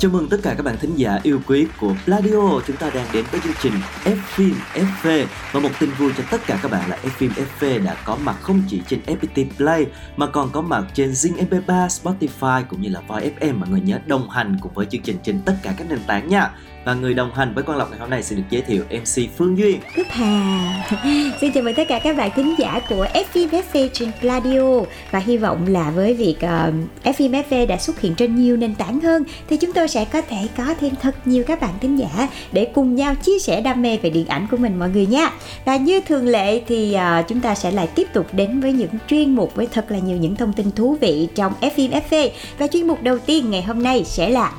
Chào mừng tất cả các bạn thính giả yêu quý của Pladio. Chúng ta đang đến với chương trình F phim FV Và một tin vui cho tất cả các bạn là F phim FV đã có mặt không chỉ trên FPT Play Mà còn có mặt trên Zing MP3, Spotify cũng như là Voi FM Mọi người nhớ đồng hành cùng với chương trình trên tất cả các nền tảng nha. Và người đồng hành với Quang Lộc ngày hôm nay sẽ được giới thiệu MC Phương Duyên. Cúp Hà. Xin chào mừng tất cả các bạn thính giả của FM FV trên Pladio Và hy vọng là với việc uh, FM FV đã xuất hiện trên nhiều nền tảng hơn Thì chúng tôi sẽ có thể có thêm thật nhiều các bạn thính giả Để cùng nhau chia sẻ đam mê về điện ảnh của mình mọi người nha. Và như thường lệ thì uh, chúng ta sẽ lại tiếp tục đến với những chuyên mục Với thật là nhiều những thông tin thú vị trong FM FV Và chuyên mục đầu tiên ngày hôm nay sẽ là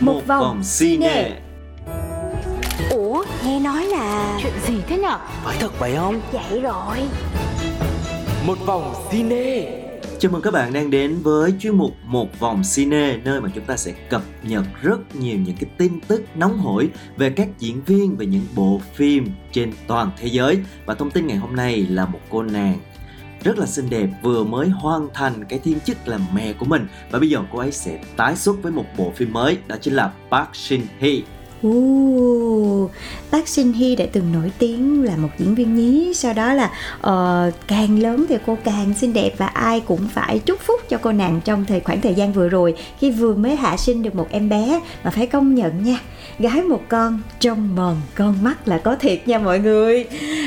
Một, vòng, cine Ủa, nghe nói là Chuyện gì thế nhở? phải thật vậy không? Vậy rồi. Một vòng cine. Chào mừng các bạn đang đến với chuyên mục Một vòng cine nơi mà chúng ta sẽ cập nhật rất nhiều những cái tin tức nóng hổi về các diễn viên về những bộ phim trên toàn thế giới. Và thông tin ngày hôm nay là một cô nàng rất là xinh đẹp vừa mới hoàn thành cái thiên chức làm mẹ của mình. Và bây giờ cô ấy sẽ tái xuất với một bộ phim mới đó chính là Park Shin Hye Uh, Park Shin Hye đã từng nổi tiếng là một diễn viên nhí. Sau đó là uh, càng lớn thì cô càng xinh đẹp Và ai cũng phải chúc phúc cho cô nàng trong thời khoảng thời gian vừa rồi. Khi vừa mới hạ sinh được một em bé Mà phải công nhận nha Gái một con trong mòn con mắt là có thiệt nha mọi người.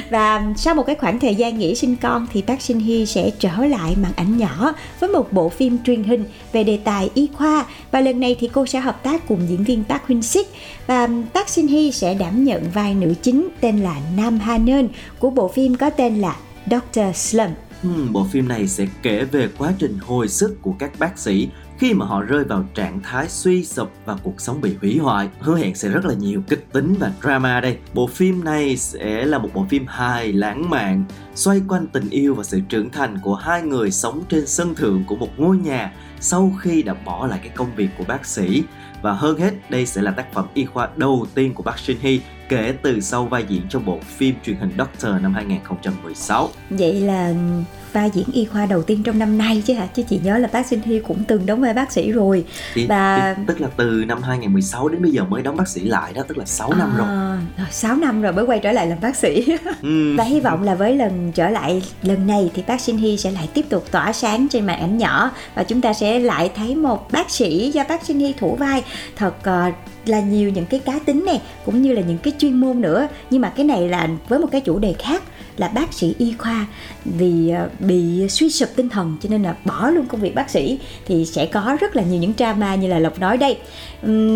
Và sau một cái khoảng thời gian nghỉ sinh con Thì Park Shin Hye sẽ trở lại màn ảnh nhỏ Với một bộ phim truyền hình về đề tài y khoa. Và lần này thì cô sẽ hợp tác cùng diễn viên Park Hyun Sik và Park Shin Hye sẽ đảm nhận vai nữ chính tên là Nam Ha Neun của bộ phim có tên là Dr. Slump. Ừ, bộ phim này sẽ kể về quá trình hồi sức của các bác sĩ khi mà họ rơi vào trạng thái suy sụp và cuộc sống bị hủy hoại. Hứa hẹn sẽ rất là nhiều kịch tính và drama đây. Bộ phim này sẽ là một bộ phim hài lãng mạn xoay quanh tình yêu và sự trưởng thành của hai người sống trên sân thượng của một ngôi nhà sau khi đã bỏ lại cái công việc của bác sĩ và hơn hết, đây sẽ là tác phẩm y khoa đầu tiên của Park Shin Hye kể từ sau vai diễn trong bộ phim truyền hình Doctor năm 2016. Vậy là vai diễn y khoa đầu tiên trong năm nay chứ hả? Chứ chị nhớ là Park Shin Hye cũng từng đóng vai bác sĩ rồi. Thì, Và- thì tức là từ năm 2016 đến bây giờ mới đóng bác sĩ lại đó, tức là 6 năm rồi. À, rồi 6 năm rồi mới quay trở lại làm bác sĩ. Ừm. Và hy vọng là với lần trở lại lần này thì Park Shin Hye sẽ lại tiếp tục tỏa sáng trên màn ảnh nhỏ và chúng ta sẽ lại thấy một bác sĩ do Park Shin Hye thủ vai thật ờ, là nhiều những cái cá tính này cũng như là những cái chuyên môn nữa nhưng mà cái này là với một cái chủ đề khác là bác sĩ y khoa vì ờ, bị suy sụp tinh thần cho nên là bỏ luôn công việc bác sĩ thì sẽ có rất là nhiều những drama như là Lộc nói đây.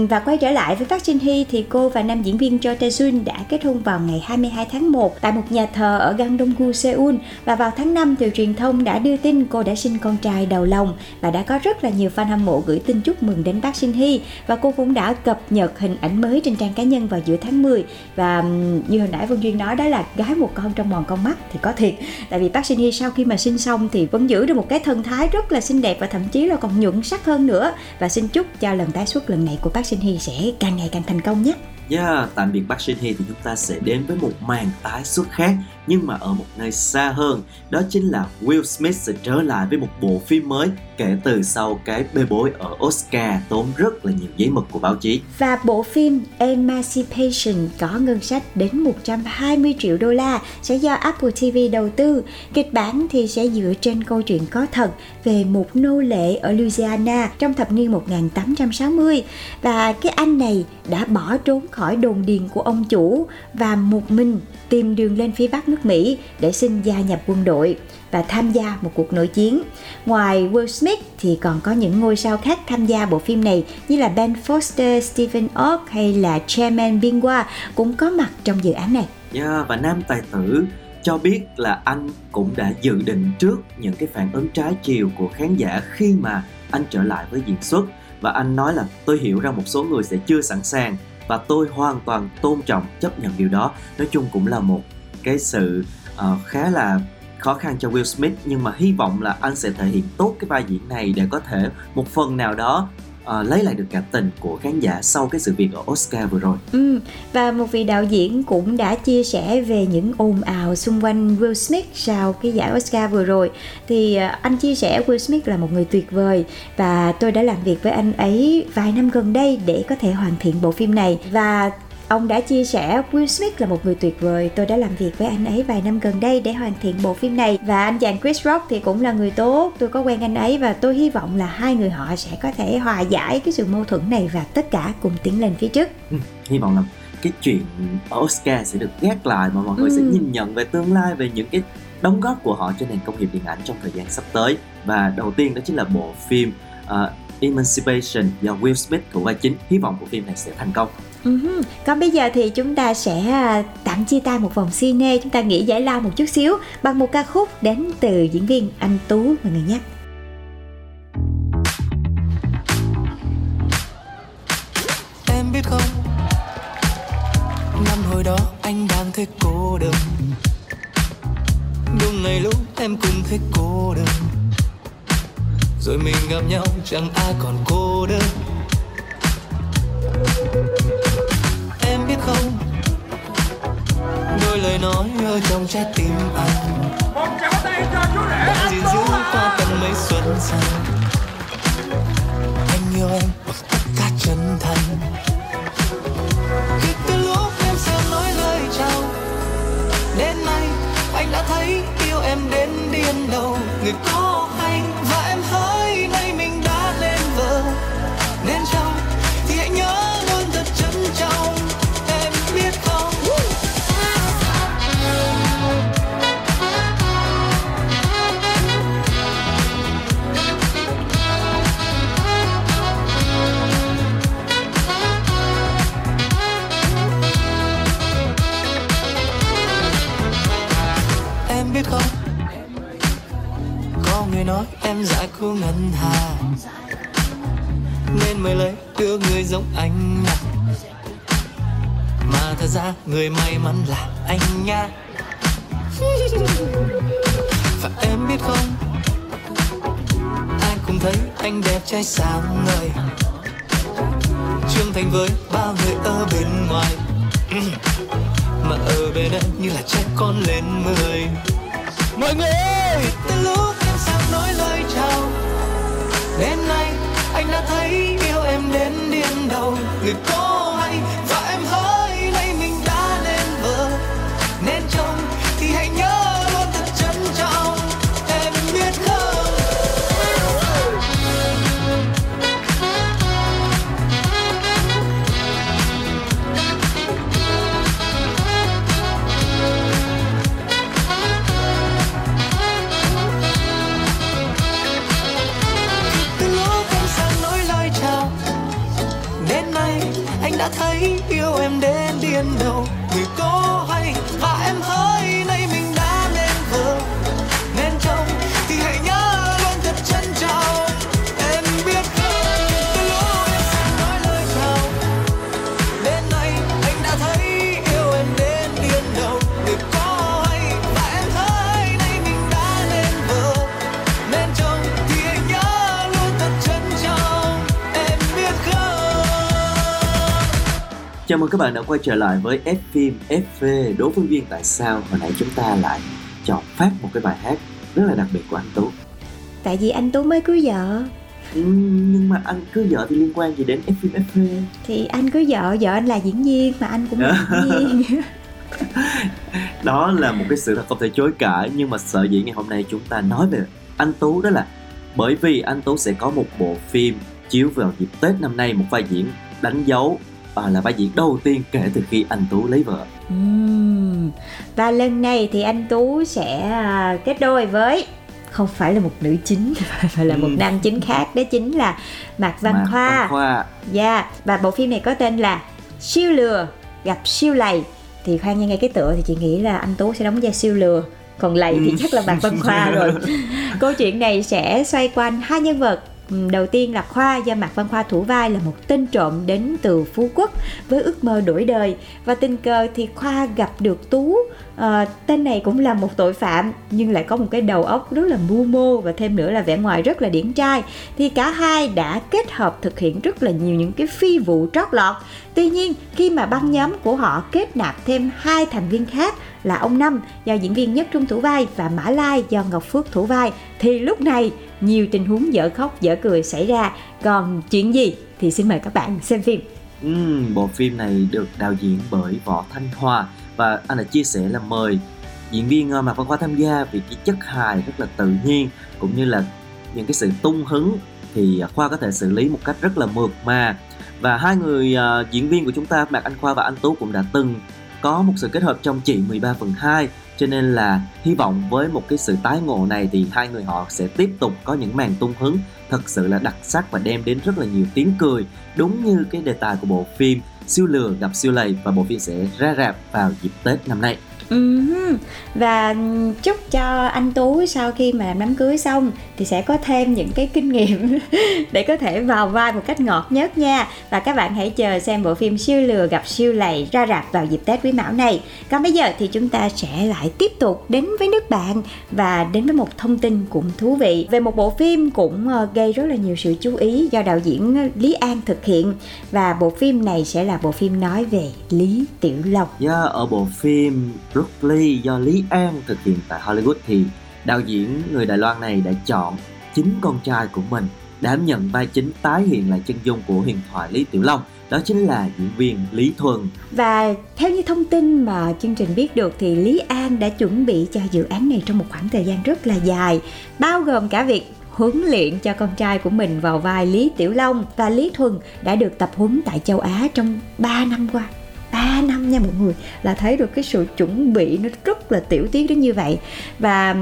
Và quay trở lại với Park Shin Hee thì cô và nam diễn viên Cho Tae Sun đã kết hôn vào ngày 22 tháng 1 tại một nhà thờ ở Gangdong-gu, Seoul. Và vào tháng 5 thì truyền thông đã đưa tin cô đã sinh con trai đầu lòng và đã có rất là nhiều fan hâm mộ gửi tin chúc mừng đến Park Shin Hee và cô cũng đã cập nhật hình ảnh mới trên trang cá nhân vào giữa tháng 10 và như hồi nãy Vân Duyên nói đó là gái một con trong mòn con con mắt thì có thiệt. Tại vì Park Shin Hye sau khi mà sinh xong thì vẫn giữ được một cái thân thái rất là xinh đẹp và thậm chí là còn nhuận sắc hơn nữa. Và xin chúc cho lần tái xuất lần này của Park Shin Hye sẽ càng ngày càng thành công nhé. Yeah, tạm biệt Park Shin Hye thì chúng ta sẽ đến với một màn tái xuất khác nhưng mà ở một nơi xa hơn. Đó chính là Will Smith sẽ trở lại với một bộ phim mới kể từ sau cái bê bối ở Oscar tốn rất là nhiều giấy mực của báo chí. Và bộ phim Emancipation có ngân sách đến 120 triệu đô la sẽ do Apple TV đầu tư. Kịch bản thì sẽ dựa trên câu chuyện có thật về một nô lệ ở Louisiana trong thập niên 1860 và cái anh này đã bỏ trốn khỏi đồn điền của ông chủ và một mình tìm đường lên phía bắc nước Mỹ để xin gia nhập quân đội và tham gia một cuộc nội chiến. Ngoài Will Smith thì còn có những ngôi sao khác tham gia bộ phim này như là Ben Foster, Stephen Ock hay là Chairman Bingwa cũng có mặt trong dự án này. Yeah, và nam tài tử cho biết là anh cũng đã dự định trước những cái phản ứng trái chiều của khán giả khi mà anh trở lại với diễn xuất và anh nói là tôi hiểu rằng một số người sẽ chưa sẵn sàng và tôi hoàn toàn tôn trọng chấp nhận điều đó nói chung cũng là một cái sự uh, khá là khó khăn cho Will Smith nhưng mà hy vọng là anh sẽ thể hiện tốt cái vai diễn này để có thể một phần nào đó uh, lấy lại được cảm tình của khán giả sau cái sự việc ở Oscar vừa rồi. Ừ, và một vị đạo diễn cũng đã chia sẻ về những ồn ào xung quanh Will Smith sau cái giải Oscar vừa rồi. Thì uh, anh chia sẻ Will Smith là một người tuyệt vời và tôi đã làm việc với anh ấy vài năm gần đây để có thể hoàn thiện bộ phim này và Ông đã chia sẻ Will Smith là một người tuyệt vời. Tôi đã làm việc với anh ấy vài năm gần đây để hoàn thiện bộ phim này và anh chàng Chris Rock thì cũng là người tốt. Tôi có quen anh ấy và tôi hy vọng là hai người họ sẽ có thể hòa giải cái sự mâu thuẫn này và tất cả cùng tiến lên phía trước. Ừ, hy vọng là cái chuyện Oscar sẽ được gác lại mà mọi người ừ. sẽ nhìn nhận về tương lai về những cái đóng góp của họ cho nền công nghiệp điện ảnh trong thời gian sắp tới và đầu tiên đó chính là bộ phim uh, Emancipation do Will Smith thủ vai chính hy vọng bộ phim này sẽ thành công Uh-huh. Còn bây giờ thì chúng ta sẽ à, tạm chia tay một vòng cine. Chúng ta nghỉ giải lao một chút xíu, Bằng một ca khúc đến từ diễn viên anh Tú mọi người nhé Em biết không? Năm hồi đó anh đang thấy cô đơn. Đúng ngày lúc em cũng thấy cô đơn. Rồi mình gặp nhau chẳng ai còn cô đơn. Em biết không? Đôi lời nói ở trong trái tim anh. Đã gìn giữ qua tận mấy xuân sang anh yêu em bằng tất cả chân thành. Khi từ lúc em sẽ nói lời chào đến nay anh đã thấy yêu em đến điên đầu. Người có giống anh à. Mà thật ra người may mắn là anh nha. Và em biết không? Ai cũng thấy anh đẹp trai sáng ngời. Trưởng thành với bao người ở bên ngoài. Mà ở bên em như là trẻ con lên mười. Mọi người ơi! Từ lúc em sang nói lời chào đến nay đầu người Chào mừng các bạn đã quay trở lại với F phim FV Đố phân viên tại sao hồi nãy chúng ta lại chọn phát một cái bài hát rất là đặc biệt của anh Tú. Tại vì anh Tú mới cưới vợ. Ừ, nhưng mà anh cưới vợ thì liên quan gì đến F phim FV Thì anh cưới vợ, vợ anh là diễn viên mà anh cũng là diễn viên. Đó là một cái sự thật không thể chối cãi nhưng mà sợ dĩ ngày hôm nay chúng ta nói về anh Tú đó là bởi vì anh Tú sẽ có một bộ phim chiếu vào dịp Tết năm nay một vai diễn đánh dấu và là vai diễn đầu tiên kể từ khi anh Tú lấy vợ. Và lần này thì anh Tú sẽ à, kết đôi với không phải là một nữ chính mà là một Ừ. nam chính khác đó chính là Mạc Văn Mạc Khoa. Văn Khoa Dạ, và bộ phim này có tên là Siêu lừa gặp siêu lầy thì khoan nghe ngay cái tựa thì chị nghĩ là anh tú sẽ đóng vai siêu lừa còn lầy thì chắc là bạc văn khoa rồi câu chuyện này sẽ xoay quanh hai nhân vật Ừ, đầu tiên là khoa do mạc văn khoa thủ vai là một tên trộm đến từ phú quốc với ước mơ đổi đời. Và tình cờ thì khoa gặp được tú. À, tên này cũng là một tội phạm nhưng lại có một cái đầu óc rất là mưu mô và thêm nữa là vẻ ngoài rất là điển trai. Thì cả hai đã kết hợp thực hiện rất là nhiều những cái phi vụ trót lọt. Tuy nhiên khi mà băng nhóm của họ kết nạp thêm hai thành viên khác là ông Năm do diễn viên Nhất Trung thủ vai và Mã Lai do Ngọc Phước thủ vai thì lúc này nhiều tình huống dở khóc dở cười xảy ra. Còn chuyện gì thì xin mời các bạn xem phim. Ừ, bộ phim này được đạo diễn bởi Võ Thanh Hòa và anh đã chia sẻ là mời diễn viên ờ, mà Văn Khoa tham gia vì cái chất hài rất là tự nhiên cũng như là những cái sự tung hứng thì Khoa có thể xử lý một cách rất là mượt mà. Và hai người uh, diễn viên của chúng ta Mạc Anh Khoa và Anh Tú cũng đã từng có một sự kết hợp trong chị 13 phần 2 cho nên là hy vọng với một cái sự tái ngộ này thì hai người họ sẽ tiếp tục có những màn tung hứng thật sự là đặc sắc và đem đến rất là nhiều tiếng cười, đúng như cái đề tài của bộ phim siêu lừa gặp siêu lầy và bộ phim sẽ ra rạp vào dịp Tết năm nay. Uh-huh. và chúc cho anh tú sau khi mà làm đám cưới xong thì sẽ có thêm những cái kinh nghiệm để có thể vào vai một cách ngọt nhất nha và các bạn hãy chờ xem bộ phim siêu lừa gặp siêu lầy ra rạp vào dịp tết quý mão này còn bây giờ thì chúng ta sẽ lại tiếp tục đến với nước bạn và đến với một thông tin cũng thú vị về một bộ phim cũng ờ, gây rất là nhiều sự chú ý do đạo diễn ờ, lý an thực hiện và bộ phim này sẽ là bộ phim nói về lý tiểu lộc. yeah, dạ, ở bộ phim Brooklyn do Lý An thực hiện tại Hollywood thì đạo diễn người Đài Loan này đã chọn chính con trai của mình đảm nhận vai chính tái hiện lại chân dung của huyền thoại Lý Tiểu Long đó chính là diễn viên Lý Thuần. Và theo như thông tin mà chương trình biết được thì Lý An đã chuẩn bị cho dự án này trong một khoảng thời gian rất là dài, bao gồm cả việc huấn luyện cho con trai của mình vào vai Lý Tiểu Long và Lý Thuần đã được tập huấn tại châu Á trong 3 năm qua. 3 năm nha mọi người là thấy được cái sự chuẩn bị nó rất là tiểu tiết đến như vậy. Và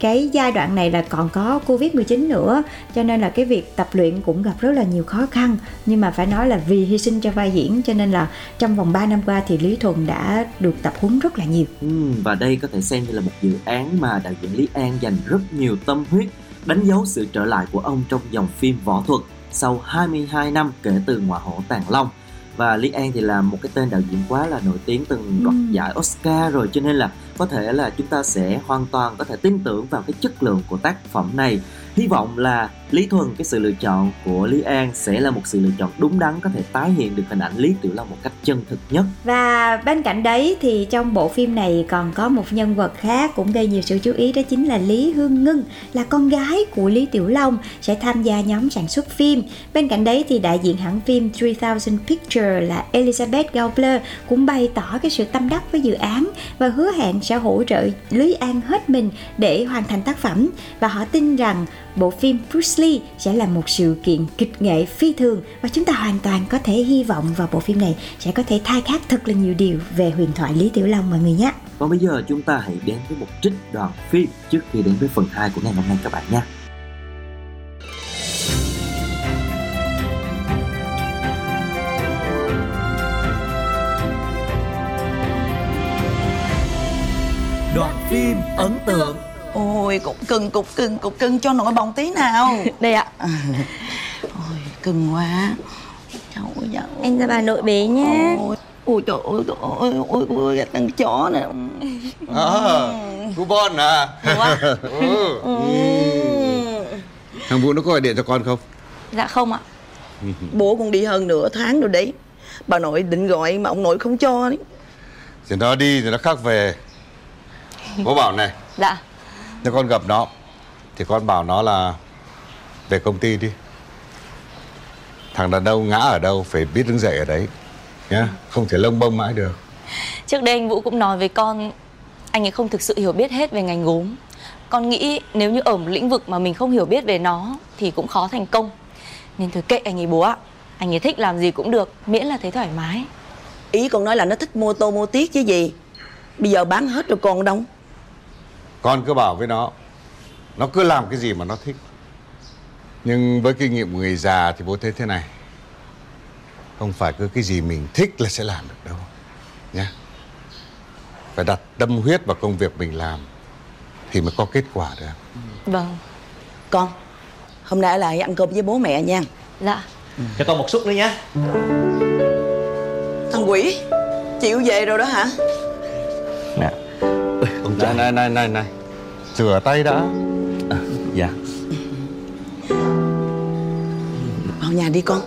cái giai đoạn này là còn có Covid-19 nữa cho nên là cái việc tập luyện cũng gặp rất là nhiều khó khăn. Nhưng mà phải nói là vì hy sinh cho vai diễn cho nên là trong vòng 3 năm qua thì Lý Thuần đã được tập huấn rất là nhiều. Ừ, và đây có thể xem như là một dự án mà đạo diễn Lý An dành rất nhiều tâm huyết đánh dấu sự trở lại của ông trong dòng phim võ thuật sau 22 năm kể từ Ngọa hổ Tàng Long và Lý An thì là một cái tên đạo diễn quá là nổi tiếng từng đoạt ừ. giải Oscar rồi cho nên là có thể là chúng ta sẽ hoàn toàn có thể tin tưởng vào cái chất lượng của tác phẩm này hy vọng là Lý Thuần, cái sự lựa chọn của Lý An sẽ là một sự lựa chọn đúng đắn, có thể tái hiện được hình ảnh Lý Tiểu Long một cách chân thực nhất. Và bên cạnh đấy thì trong bộ phim này còn có một nhân vật khác cũng gây nhiều sự chú ý, đó chính là Lý Hương Ngân, là con gái của Lý Tiểu Long, sẽ tham gia nhóm sản xuất phim. Bên cạnh đấy thì đại diện hãng phim 3000 Picture là Elizabeth Gaubler cũng bày tỏ cái sự tâm đắc với dự án và hứa hẹn sẽ hỗ trợ Lý An hết mình để hoàn thành tác phẩm và họ tin rằng bộ phim Bruce Lee sẽ là một sự kiện kịch nghệ phi thường và chúng ta hoàn toàn có thể hy vọng vào bộ phim này sẽ có thể thay khác thật là nhiều điều về huyền thoại Lý Tiểu Long mọi người nhé. Còn bây giờ chúng ta hãy đến với một trích đoạn phim trước khi đến với phần 2 của ngày hôm nay các bạn nhé. Đoạn phim ấn tượng. Ôi cục cưng cục cưng cục cưng. Cho nội bồng tí nào. Đây ạ. Ôi cưng quá. Trời ơi. Em ra bà nội bé nhé Ôi, ôi trời ơi trời ơi ôi ôi cái thằng chó này. À, cu Bon à? Ừ. ừ. Thằng Vũ nó có gọi điện cho con không? Dạ không ạ. Bố cũng đi hơn nửa tháng rồi đấy. Bà nội định gọi mà ông nội không cho đấy. Thì nó đi rồi nó khắc về Bố bảo này. Dạ. Nếu con gặp nó Thì con bảo nó là Về công ty đi. Thằng đàn ông ngã ở đâu Phải biết đứng dậy ở đấy nhá. Không thể lông bông mãi được. Trước đây anh Vũ cũng nói với con Anh ấy không thực sự hiểu biết hết về ngành gốm. Con nghĩ nếu như ở một lĩnh vực mà mình không hiểu biết về nó Thì cũng khó thành công. Nên thôi kệ anh ấy bố ạ. Anh ấy thích làm gì cũng được Miễn là thấy thoải mái. Ý con nói là nó thích mô tô mô tiết chứ gì. Bây giờ bán hết rồi còn đâu con cứ bảo với nó nó cứ làm cái gì mà nó thích. Nhưng với kinh nghiệm của người già thì bố thấy thế này. Không phải cứ cái gì mình thích là sẽ làm được đâu nhá. Phải đặt tâm huyết vào công việc mình làm thì mới có kết quả được. Vâng. Con Hôm nay ở lại ăn cơm với bố mẹ nha. Dạ. Cho con một suất nữa nhé Thằng quỷ Chịu về rồi đó hả Ông này này này này này. Rửa tay đã. Dạ. Vào nhà đi con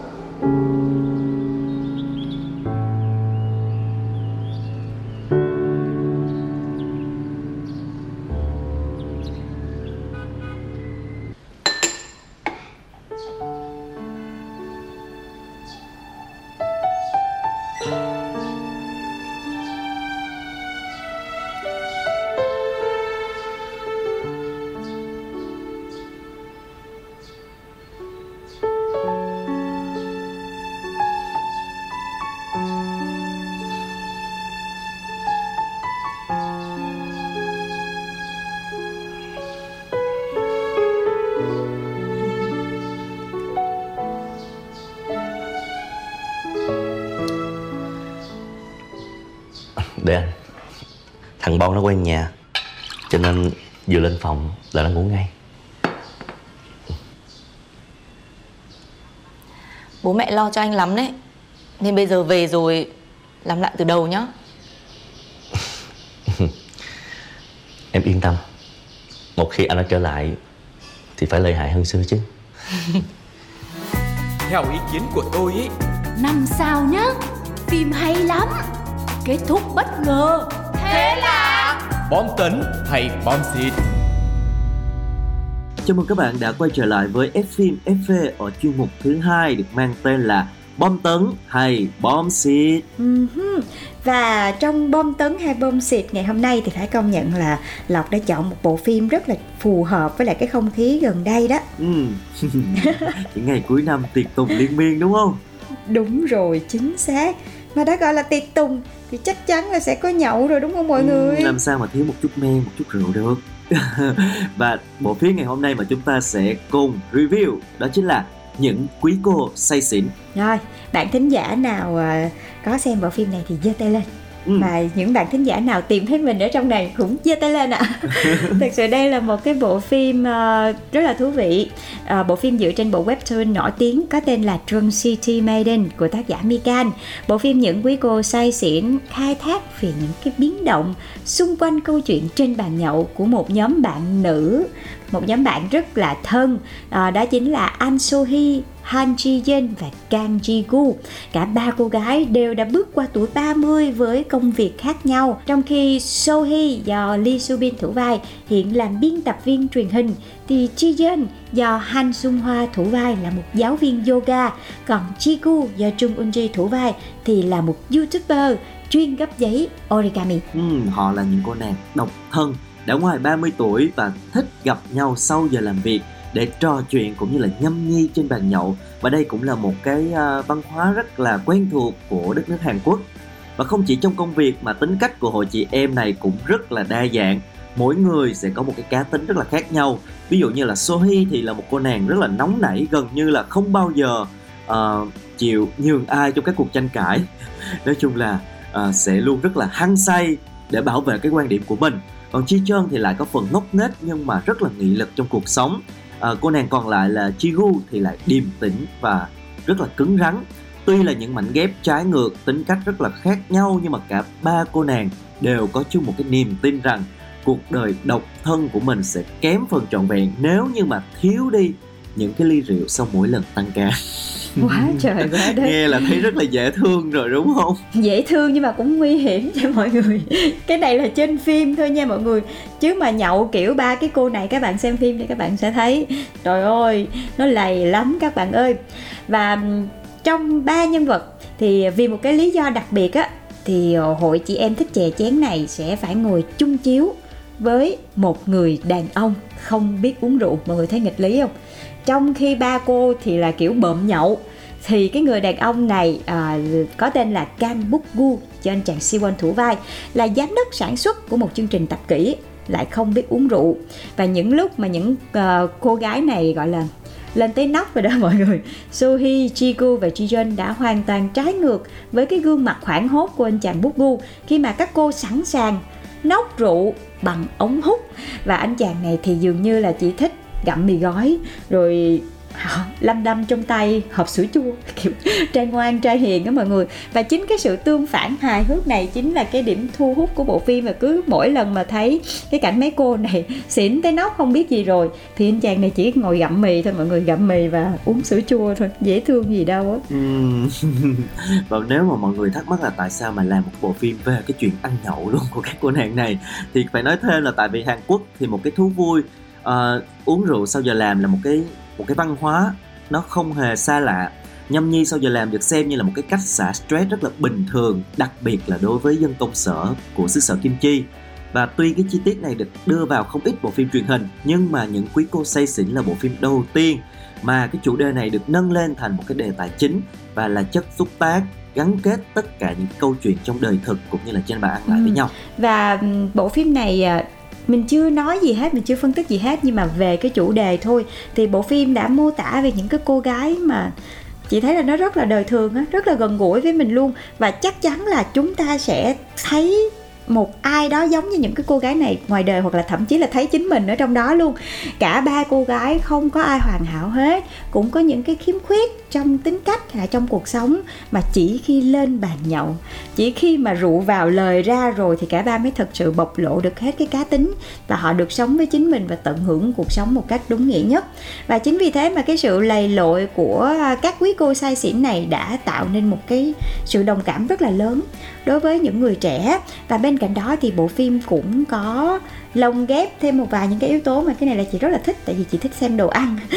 nó quen nhà. Cho nên vừa lên phòng là nó ngủ ngay. Bố mẹ lo cho anh lắm đấy. Nên bây giờ về rồi Làm lại từ đầu nhá. Em yên tâm. Một khi anh đã trở lại Thì phải lợi hại hơn xưa chứ. Theo ý kiến của tôi ấy Năm sao nhá Phim hay lắm. Kết thúc bất ngờ. Thế là Bom tấn hay bom xịt Chào mừng các bạn đã quay trở lại với F phim FV ở chuyên mục thứ hai được mang tên là Bom tấn hay bom xịt. Ừm, Và trong bom tấn hay bom xịt ngày hôm nay thì phải công nhận là Lộc đã chọn một bộ phim rất là phù hợp với lại cái không khí gần đây đó Ừ. Những ngày cuối năm tiệc tùng liên miên đúng không? Đúng rồi, chính xác Mà đã gọi là tiệc tùng thì chắc chắn là sẽ có nhậu rồi đúng không mọi người? Ừ, Làm sao mà thiếu một chút men, một chút rượu được. Và bộ phim ngày hôm nay mà chúng ta sẽ cùng review đó chính là những quý cô say xỉn. Rồi, bạn thính giả nào à, có xem bộ phim này thì giơ tay lên Ừ. Và những bạn thính giả nào tìm thấy mình ở trong này cũng giơ tay lên ạ. Thật sự đây là một cái bộ phim à, rất là thú vị. À, Bộ phim dựa trên bộ webtoon nổi tiếng có tên là Drunk City Maiden của tác giả Mikan Bộ phim những quý cô say xỉn khai thác về những cái biến động xung quanh câu chuyện trên bàn nhậu của một nhóm bạn nữ một nhóm bạn rất là thân à, đó chính là An Sohee, Han Ji Yen và Kang Ji Gu. Cả ba cô gái đều đã bước qua tuổi 30 với công việc khác nhau. Trong khi So Hee do Lee Soo Bin thủ vai hiện làm biên tập viên truyền hình thì Ji Yen do Han Sung Hoa thủ vai là một giáo viên yoga, còn Ji Gu do Chung Eun Ji thủ vai thì là một YouTuber chuyên gấp giấy origami. Ừ, họ là những cô nàng độc thân đã ngoài 30 tuổi và thích gặp nhau sau giờ làm việc để trò chuyện cũng như là nhâm nhi trên bàn nhậu. Và đây cũng là một cái à, văn hóa rất là quen thuộc của đất nước Hàn Quốc. Và không chỉ trong công việc mà tính cách của hội chị em này cũng rất là đa dạng. Mỗi người sẽ có một cái cá tính rất là khác nhau. Ví dụ như là Sohee thì là một cô nàng rất là nóng nảy gần như là không bao giờ uh, chịu nhường ai trong các cuộc tranh cãi. Nói chung là uh, sẽ luôn rất là hăng say để bảo vệ cái quan điểm của mình còn Chi Chơn thì lại có phần ngốc nghếch nhưng mà rất là nghị lực trong cuộc sống. À, cô nàng còn lại là Chi Gu thì lại điềm tĩnh và rất là cứng rắn. Tuy là những mảnh ghép trái ngược tính cách rất là khác nhau nhưng mà cả ba cô nàng đều có chung một cái niềm tin rằng cuộc đời độc thân của mình sẽ kém phần trọn vẹn. Nếu như mà thiếu đi những cái ly rượu sau mỗi lần tăng ca. Quá trời quá đất. Nghe là thấy rất là dễ thương rồi đúng không? Dễ thương nhưng mà cũng nguy hiểm cho mọi người. Cái này là trên phim thôi nha mọi người. Chứ mà nhậu kiểu ba cái cô này các bạn xem phim thì các bạn sẽ thấy. Trời ơi nó lầy lắm các bạn ơi. Và ừm, trong ba nhân vật thì vì một cái lý do đặc biệt á thì ờ, hội chị em thích chè chén này sẽ phải ngồi chung chiếu với một người đàn ông không biết uống rượu. Mọi người thấy nghịch lý không trong khi ba cô thì là kiểu bợm nhậu thì cái người đàn ông này à, có tên là Kang Buk Gu cho anh chàng Siwon thủ vai là giám đốc sản xuất của một chương trình tập kỹ lại không biết uống rượu. Và những lúc mà những uh, cô gái này gọi là lên tới nóc rồi đó mọi người Sohee, Chiku và Jijeon đã hoàn toàn trái ngược với cái gương mặt hoảng hốt của anh chàng Buk Gu khi mà các cô sẵn sàng nốc rượu bằng ống hút. Và anh chàng này thì dường như là chỉ thích gặm mì gói, rồi lâm đâm trong tay hộp sữa chua, kiểu, trai ngoan, trai hiền đó mọi người. Và chính cái sự tương phản hài hước này chính là cái điểm thu hút của bộ phim và cứ mỗi lần mà thấy cái cảnh mấy cô này xỉn tới nóc không biết gì rồi, thì anh chàng này chỉ ngồi gặm mì thôi, mọi người gặm mì và uống sữa chua thôi, dễ thương gì đâu á. Và nếu mà mọi người thắc mắc là tại sao mà làm một bộ phim về cái chuyện ăn nhậu luôn của các cô nàng này, thì phải nói thêm là tại vì Hàn Quốc thì một cái thú vui uh, uống rượu sau giờ làm là một cái một cái văn hóa. Nó không hề xa lạ. Nhâm nhi sau giờ làm được xem như là một cái cách xả stress rất là bình thường đặc biệt là đối với dân công sở của xứ sở kim chi. Và tuy cái chi tiết này được đưa vào không ít bộ phim truyền hình nhưng mà những quý cô say xỉn là bộ phim đầu tiên mà cái chủ đề này được nâng lên thành một cái đề tài chính và là chất xúc tác gắn kết tất cả những câu chuyện trong đời thực cũng như là trên bàn ăn lại ừ. với nhau. Và bộ phim này à, mình chưa nói gì hết, mình chưa phân tích gì hết, nhưng mà về cái chủ đề thôi. Thì bộ phim đã mô tả về những cái cô gái mà chị thấy là nó rất là đời thường á, rất là gần gũi với mình luôn. Và chắc chắn là chúng ta sẽ thấy một ai đó giống như những cái cô gái này ngoài đời, hoặc là thậm chí là thấy chính mình ở trong đó luôn. Cả ba cô gái không có ai hoàn hảo hết, cũng có những cái khiếm khuyết trong tính cách hay trong cuộc sống mà chỉ khi lên bàn nhậu. Chỉ khi mà rượu vào lời ra rồi thì cả ba mới thật sự bộc lộ được hết cái cá tính và họ được sống với chính mình và tận hưởng cuộc sống một cách đúng nghĩa nhất. Và chính vì thế mà cái sự lầy lội của các quý cô sai xỉn này đã tạo nên một cái sự đồng cảm rất là lớn đối với những người trẻ. Và bên cạnh đó thì bộ phim cũng có lồng ghép thêm một vài những cái yếu tố mà cái này là chị rất là thích tại vì chị thích xem đồ ăn.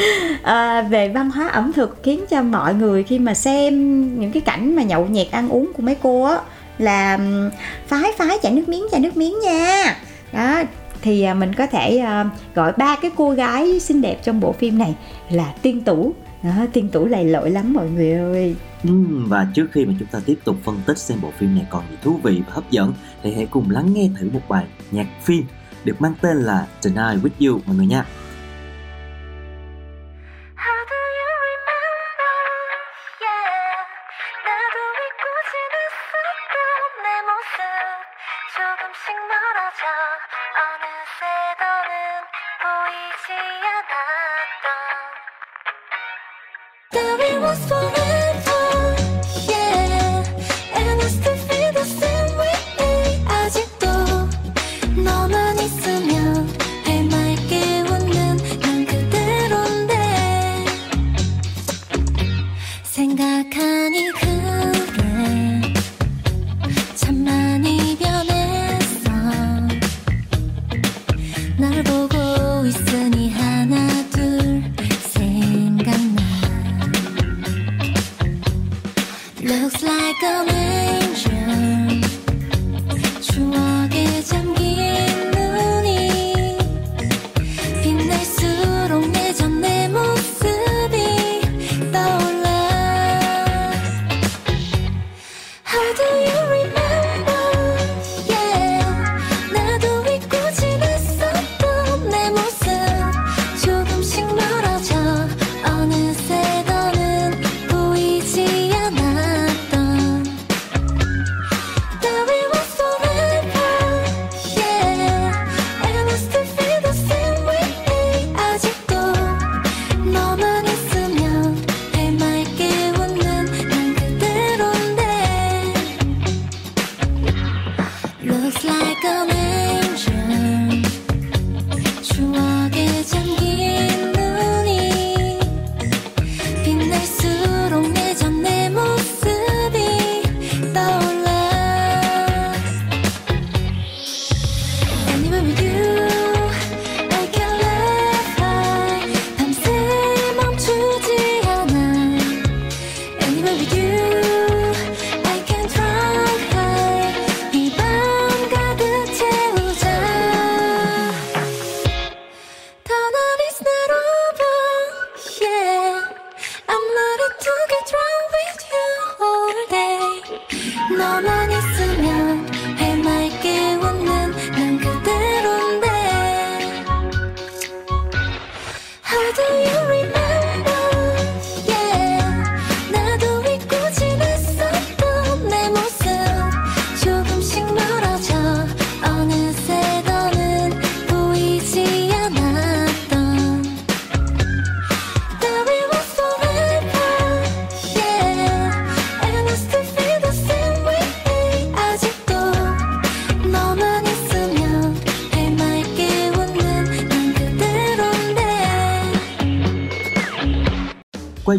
À, về văn hóa ẩm thực khiến cho mọi người khi mà xem những cái cảnh mà nhậu nhẹt ăn uống của mấy cô á là phái phái chạy nước miếng chạy nước miếng nha. Đó thì à, mình có thể à, gọi ba cái cô gái xinh đẹp trong bộ phim này là tiên tủ. Đó, tiên tủ lầy lội lắm mọi người ơi. Và trước khi mà chúng ta tiếp tục phân tích xem bộ phim này còn gì thú vị và hấp dẫn thì hãy cùng lắng nghe thử một bài nhạc phim được mang tên là Tonight With You mọi người nha.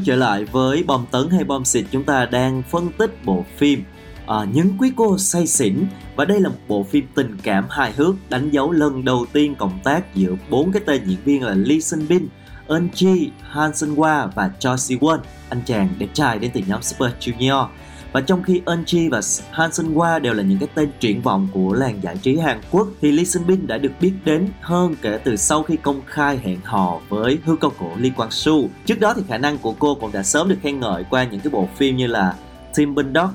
Trở lại với bom tấn hay bom xịt chúng ta đang phân tích bộ phim à, những quý cô say xỉn và đây là một bộ phim tình cảm hài hước đánh dấu lần đầu tiên cộng tác giữa bốn cái tên diễn viên là Lee Sun Bin, Eun Ji, Han Sung Hwa và Choi Si Won, anh chàng đẹp trai đến từ nhóm Super Junior. Và trong khi Eun Ji và Han Sun Hwa đều là những cái tên triển vọng của làng giải trí Hàn Quốc thì Lee Sun Bin đã được biết đến hơn kể từ sau khi công khai hẹn hò với hư cao cổ Lee Kwang Soo. Trước đó thì khả năng của cô cũng đã sớm được khen ngợi qua những cái bộ phim như là Team Dog,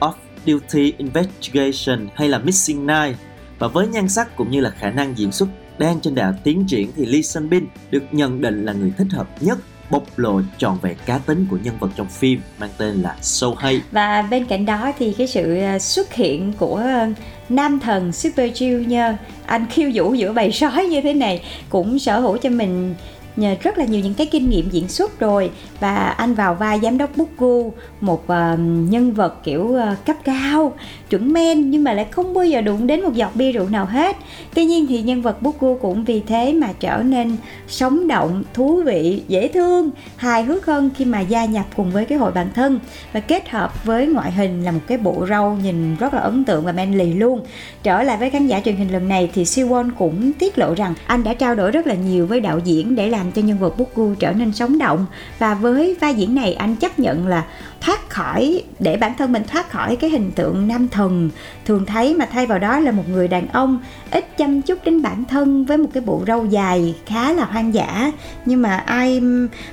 Off Duty Investigation hay là Missing Night. Và với nhan sắc cũng như là khả năng diễn xuất đang trên đà tiến triển thì Lee Sun Bin được nhận định là người thích hợp nhất bộc lộ trọn vẹn cá tính của nhân vật trong phim mang tên là Sohei. Hay. và bên cạnh đó thì cái sự ờ, xuất hiện của ờ, nam thần Super Junior anh khiêu vũ giữa bầy sói như thế này cũng sở hữu cho mình nhờ rất là nhiều những cái kinh nghiệm diễn xuất rồi và anh vào vai giám đốc Buku một uh, nhân vật kiểu uh, cấp cao chuẩn men nhưng mà lại không bao giờ đụng đến một giọt bia rượu nào hết. Tuy nhiên thì nhân vật Buku cũng vì thế mà trở nên sống động, thú vị, dễ thương, hài hước hơn khi mà gia nhập cùng với cái hội bạn thân. Và kết hợp với ngoại hình là một cái bộ râu nhìn rất là ấn tượng và manly luôn. Trở lại với khán giả truyền hình lần này thì Siwon cũng tiết lộ rằng anh đã trao đổi rất là nhiều với đạo diễn để làm cho nhân vật Buku trở nên sống động. Và với vai diễn này, anh chấp nhận là thoát khỏi để bản thân mình thoát khỏi cái hình tượng nam thần. Thường thấy mà thay vào đó là một người đàn ông ít chăm chút đến bản thân với một cái bộ râu dài khá là hoang dã. Nhưng mà ai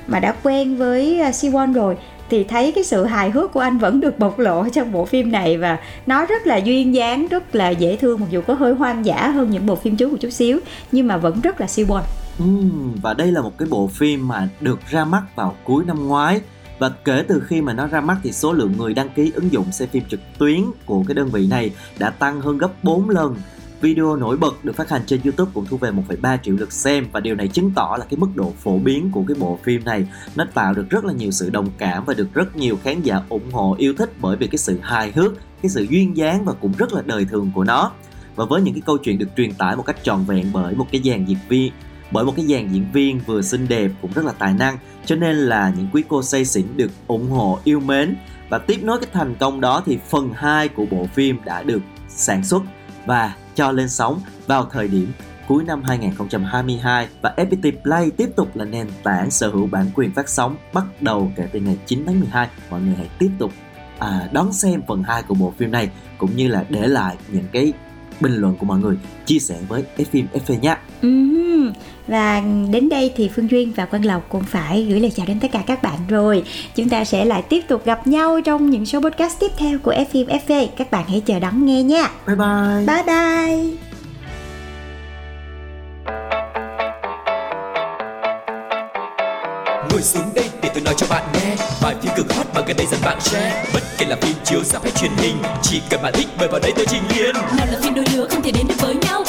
mà đã quen với à, Siwon rồi thì thấy cái sự hài hước của anh vẫn được bộc lộ trong bộ phim này và nó rất là duyên dáng rất là dễ thương mặc dù có hơi hoang dã hơn những bộ phim trước một chút xíu nhưng mà vẫn rất là Siwon. Ừ, và đây là một cái bộ phim mà được ra mắt vào cuối năm ngoái và kể từ khi mà nó ra mắt thì số lượng người đăng ký ứng dụng xem phim trực tuyến của cái đơn vị này đã tăng hơn gấp 4 lần. Video nổi bật được phát hành trên YouTube cũng thu về 1,3 triệu lượt xem và điều này chứng tỏ là cái mức độ phổ biến của cái bộ phim này nó tạo được rất là nhiều sự đồng cảm và được rất nhiều khán giả ủng hộ yêu thích bởi vì cái sự hài hước, cái sự duyên dáng và cũng rất là đời thường của nó. Và với những cái câu chuyện được truyền tải một cách trọn vẹn bởi một cái dàn diễn viên bởi một cái dàn diễn viên vừa xinh đẹp cũng rất là tài năng cho nên là những quý cô say xỉn được ủng hộ yêu mến và tiếp nối cái thành công đó thì phần 2 của bộ phim đã được sản xuất và cho lên sóng vào thời điểm cuối năm 2022 và FPT Play tiếp tục là nền tảng sở hữu bản quyền phát sóng bắt đầu kể từ ngày 9 tháng 12. Mọi người hãy tiếp tục à, đón xem phần 2 của bộ phim này cũng như là để lại những cái bình luận của mọi người chia sẻ với Fphim FV nhé. Ừ và đến đây thì Phương Duyên và Quang Lộc cũng phải gửi lời chào đến tất cả các bạn rồi. Chúng ta sẽ lại tiếp tục gặp nhau trong những số podcast tiếp theo của FM FV. Các bạn hãy chờ đón nghe nha. Bye bye. Bye bye. Ngồi xuống đây để tôi nói cho bạn nghe Bài phim cực hot mà gần đây dần bạn share Bất kể là phim chiếu ra hay truyền hình Chỉ cần bạn thích mời vào đây tôi trình liền nào là phim đôi lứa không thể đến được với nhau